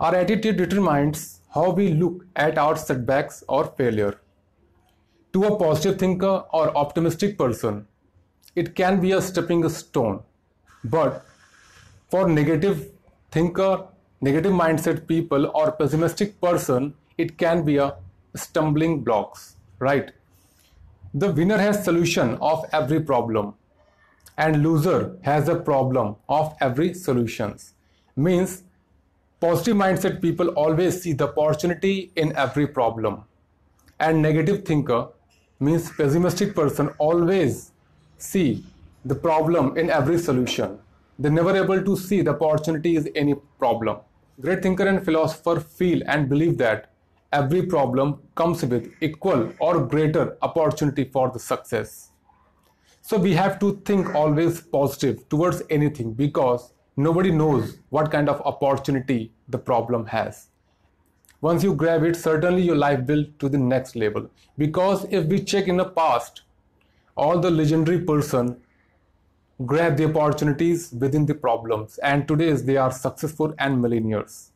Our attitude determines how we look at our setbacks or failure. To a positive thinker or optimistic person, it can be a stepping stone. But for negative thinker, negative mindset people or pessimistic person, it can be a stumbling blocks, right? The winner has solution of every problem and loser has a problem of every solutions. Means positive mindset people always see the opportunity in every problem and negative thinker means pessimistic person always see the problem in every solution. They're never able to see the opportunity is any problem. Great thinker and philosopher feel and believe that every problem comes with equal or greater opportunity for the success. So we have to think always positive towards anything because nobody knows what kind of opportunity the problem has. Once you grab it, certainly your life will to the next level. Because if we check in the past, all the legendary person grab the opportunities within the problems and today they are successful and millionaires